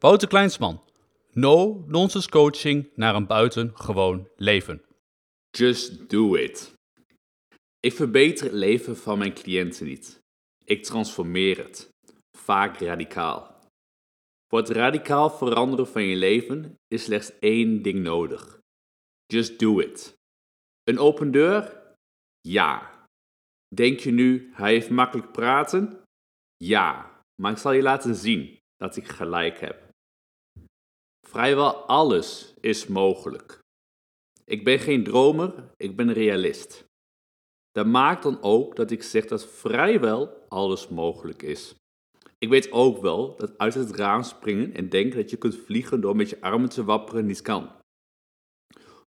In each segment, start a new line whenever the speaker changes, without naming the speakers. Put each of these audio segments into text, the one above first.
Wouter Kleinsman. No nonsense coaching naar een buitengewoon leven.
Just do it. Ik verbeter het leven van mijn cliënten niet. Ik transformeer het. Vaak radicaal. Voor het radicaal veranderen van je leven is slechts één ding nodig. Just do it. Een open deur? Ja. Denk je nu, hij heeft makkelijk praten? Ja, maar ik zal je laten zien dat ik gelijk heb. Vrijwel alles is mogelijk. Ik ben geen dromer, ik ben realist. Dat maakt dan ook dat ik zeg dat vrijwel alles mogelijk is. Ik weet ook wel dat uit het raam springen en denken dat je kunt vliegen door met je armen te wapperen niet kan.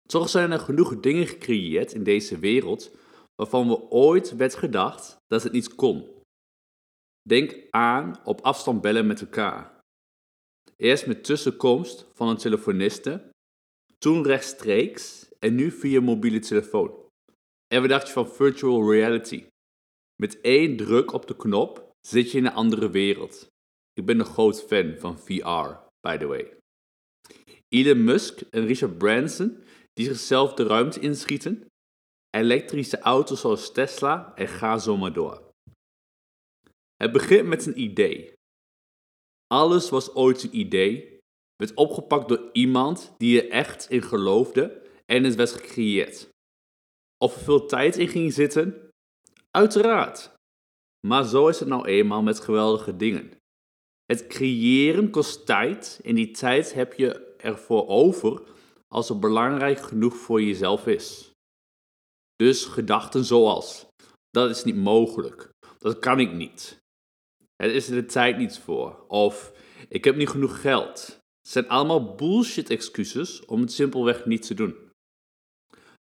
Toch zijn er genoeg dingen gecreëerd in deze wereld waarvan we ooit werd gedacht dat het niet kon. Denk aan op afstand bellen met elkaar. Eerst met tussenkomst van een telefoniste, toen rechtstreeks en nu via mobiele telefoon. En wat dacht je van virtual reality? Met één druk op de knop zit je in een andere wereld. Ik ben een groot fan van VR, by the way. Elon Musk en Richard Branson die zichzelf de ruimte inschieten, elektrische auto's zoals Tesla en ga zo maar door. Het begint met een idee. Alles was ooit een idee, werd opgepakt door iemand die er echt in geloofde en het werd gecreëerd. Of er veel tijd in ging zitten? Uiteraard. Maar zo is het nou eenmaal met geweldige dingen. Het creëren kost tijd en die tijd heb je ervoor over als het belangrijk genoeg voor jezelf is. Dus gedachten zoals: dat is niet mogelijk, dat kan ik niet, het is er de tijd niet voor, of ik heb niet genoeg geld. Het zijn allemaal bullshit excuses om het simpelweg niet te doen.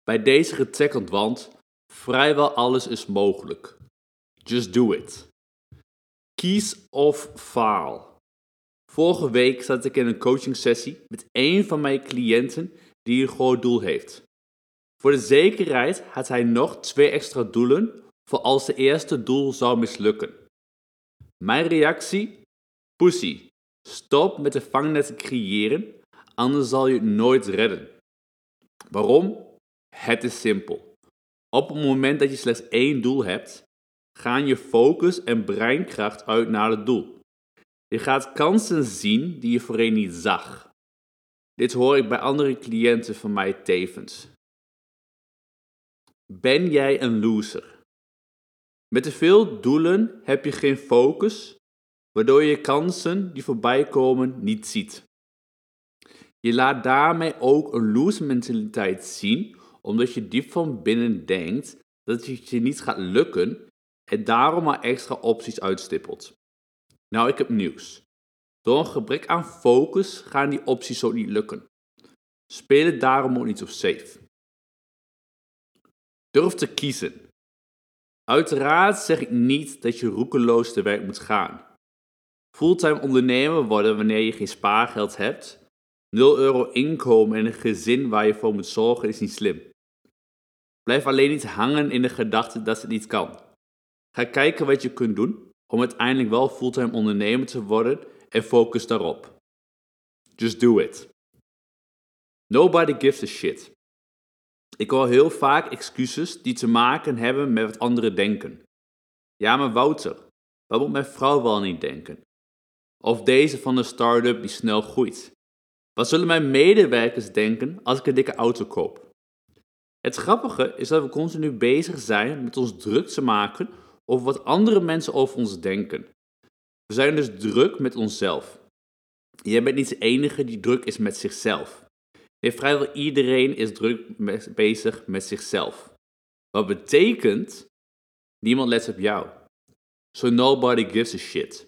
Bij deze getackeld wand, vrijwel alles is mogelijk. Just do it. Kies of faal. Vorige week zat ik in een coaching sessie met een van mijn cliënten die een groot doel heeft. Voor de zekerheid had hij nog twee extra doelen voor als de eerste doel zou mislukken. Mijn reactie? Pussy, stop met de vangnet creëren, anders zal je het nooit redden. Waarom? Het is simpel. Op het moment dat je slechts één doel hebt, gaan je focus en breinkracht uit naar het doel. Je gaat kansen zien die je voorheen niet zag. Dit hoor ik bij andere cliënten van mij tevens. Ben jij een loser? Met te veel doelen heb je geen focus, waardoor je kansen die voorbij komen niet ziet. Je laat daarmee ook een loose mentaliteit zien, omdat je diep van binnen denkt dat het je niet gaat lukken en daarom maar extra opties uitstippelt. Nou, ik heb nieuws. Door een gebrek aan focus gaan die opties ook niet lukken. Speel het daarom ook niet zo safe. Durf te kiezen. Uiteraard zeg ik niet dat je roekeloos te werk moet gaan. Fulltime ondernemer worden wanneer je geen spaargeld hebt, 0 euro inkomen en een gezin waar je voor moet zorgen is niet slim. Blijf alleen niet hangen in de gedachte dat het niet kan. Ga kijken wat je kunt doen om uiteindelijk wel fulltime ondernemer te worden en focus daarop. Just do it. Nobody gives a shit. Ik hoor heel vaak excuses die te maken hebben met wat anderen denken. Ja, maar Wouter, wat moet mijn vrouw wel niet denken? Of deze van een start-up die snel groeit. Wat zullen mijn medewerkers denken als ik een dikke auto koop? Het grappige is dat we continu bezig zijn met ons druk te maken over wat andere mensen over ons denken. We zijn dus druk met onszelf. Jij bent niet de enige die druk is met zichzelf. Nee, vrijwel iedereen is druk bezig met zichzelf. Wat betekent, niemand let op jou. So nobody gives a shit.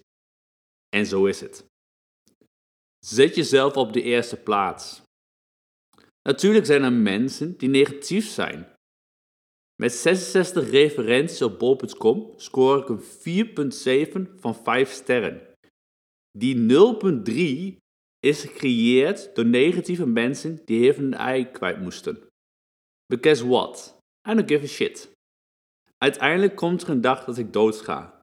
En zo is het. Zet jezelf op de eerste plaats. Natuurlijk zijn er mensen die negatief zijn. Met 66 referenties op bol.com scoor ik een 4.7 van 5 sterren. Die 0.3 is gecreëerd door negatieve mensen die even een ei kwijt moesten. But guess what? I don't give a shit. Uiteindelijk komt er een dag dat ik doodga.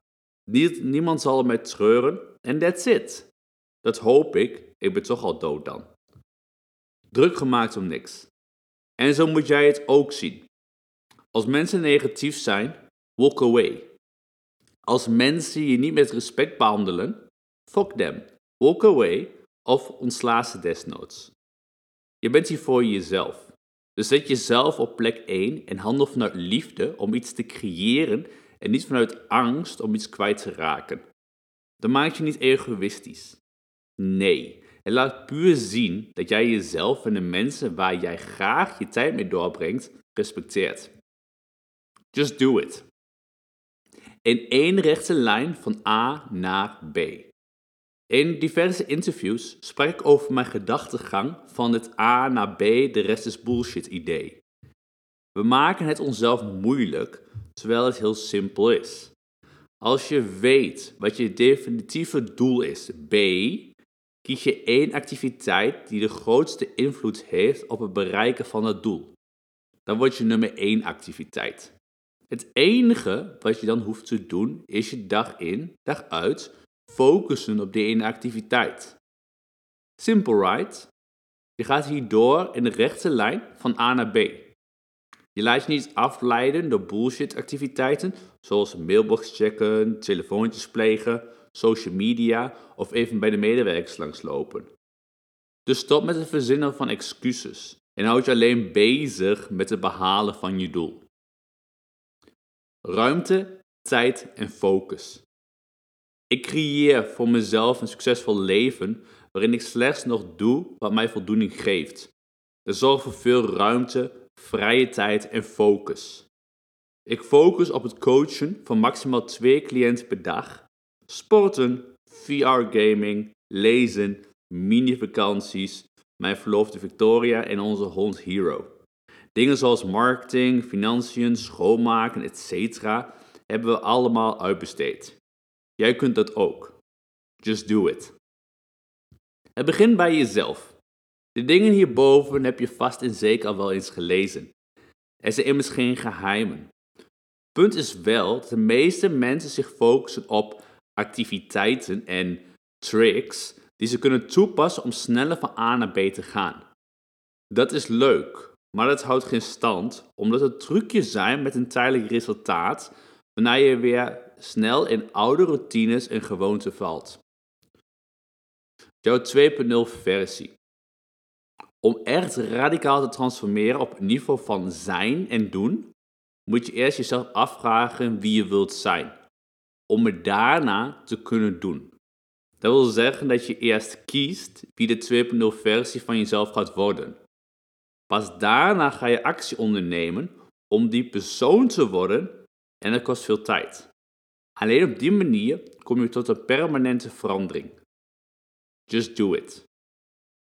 Niemand zal mij treuren en that's it. Dat hoop ik ik ben toch al dood dan. Druk gemaakt om niks. En zo moet jij het ook zien. Als mensen negatief zijn, walk away. Als mensen je niet met respect behandelen, fuck them. Walk away of ontsla ze desnoods. Je bent hier voor jezelf. Dus zet jezelf op plek 1 en handel vanuit liefde om iets te creëren en niet vanuit angst om iets kwijt te raken. Dan maak je niet egoïstisch. Nee, het laat puur zien dat jij jezelf en de mensen waar jij graag je tijd mee doorbrengt, respecteert. Just do it. In één rechte lijn van A naar B. In diverse interviews sprak ik over mijn gedachtegang van het A naar B, de rest is bullshit idee. We maken het onszelf moeilijk, terwijl het heel simpel is. Als je weet wat je definitieve doel is, B, kies je één activiteit die de grootste invloed heeft op het bereiken van het doel. Dan wordt je nummer één activiteit. Het enige wat je dan hoeft te doen is je dag in, dag uit focussen op die ene activiteit. Simple, right? Je gaat hierdoor in de rechte lijn van A naar B. Je laat je niet afleiden door bullshit activiteiten zoals mailbox checken, telefoontjes plegen, social media of even bij de medewerkers langslopen. Dus stop met het verzinnen van excuses en houd je alleen bezig met het behalen van je doel. Ruimte, tijd en focus. Ik creëer voor mezelf een succesvol leven waarin ik slechts nog doe wat mij voldoening geeft. Dat zorgt voor veel ruimte, vrije tijd en focus. Ik focus op het coachen van maximaal twee cliënten per dag, sporten, VR-gaming, lezen, mini-vakanties, mijn verloofde Victoria en onze hond Hero. Dingen zoals marketing, financiën, schoonmaken, etc. hebben we allemaal uitbesteed. Jij kunt dat ook. Just do it. Het begint bij jezelf. De dingen hierboven heb je vast en zeker al wel eens gelezen. Er zijn immers geen geheimen. Punt is wel dat de meeste mensen zich focussen op activiteiten en tricks die ze kunnen toepassen om sneller van A naar B te gaan. Dat is leuk, maar dat houdt geen stand, omdat het trucjes zijn met een tijdelijk resultaat, waarna je weer snel in oude routines en gewoonten valt. Jouw 2.0 versie. Om echt radicaal te transformeren op het niveau van zijn en doen, moet je eerst jezelf afvragen wie je wilt zijn, om het daarna te kunnen doen. Dat wil zeggen dat je eerst kiest wie de 2.0 versie van jezelf gaat worden. Pas daarna ga je actie ondernemen om die persoon te worden en dat kost veel tijd. Alleen op die manier kom je tot een permanente verandering. Just do it.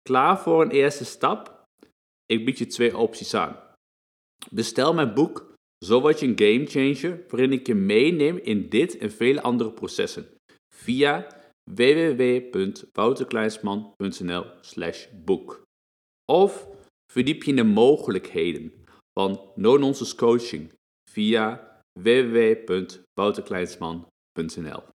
Klaar voor een eerste stap? Ik bied je twee opties aan. Bestel mijn boek Zo word je een gamechanger, waarin ik je meeneem in dit en vele andere processen via www.wouterkleinsman.nl/boek. Of verdiep je in de mogelijkheden van no-nonsense coaching via www.wouterkleinsman.nl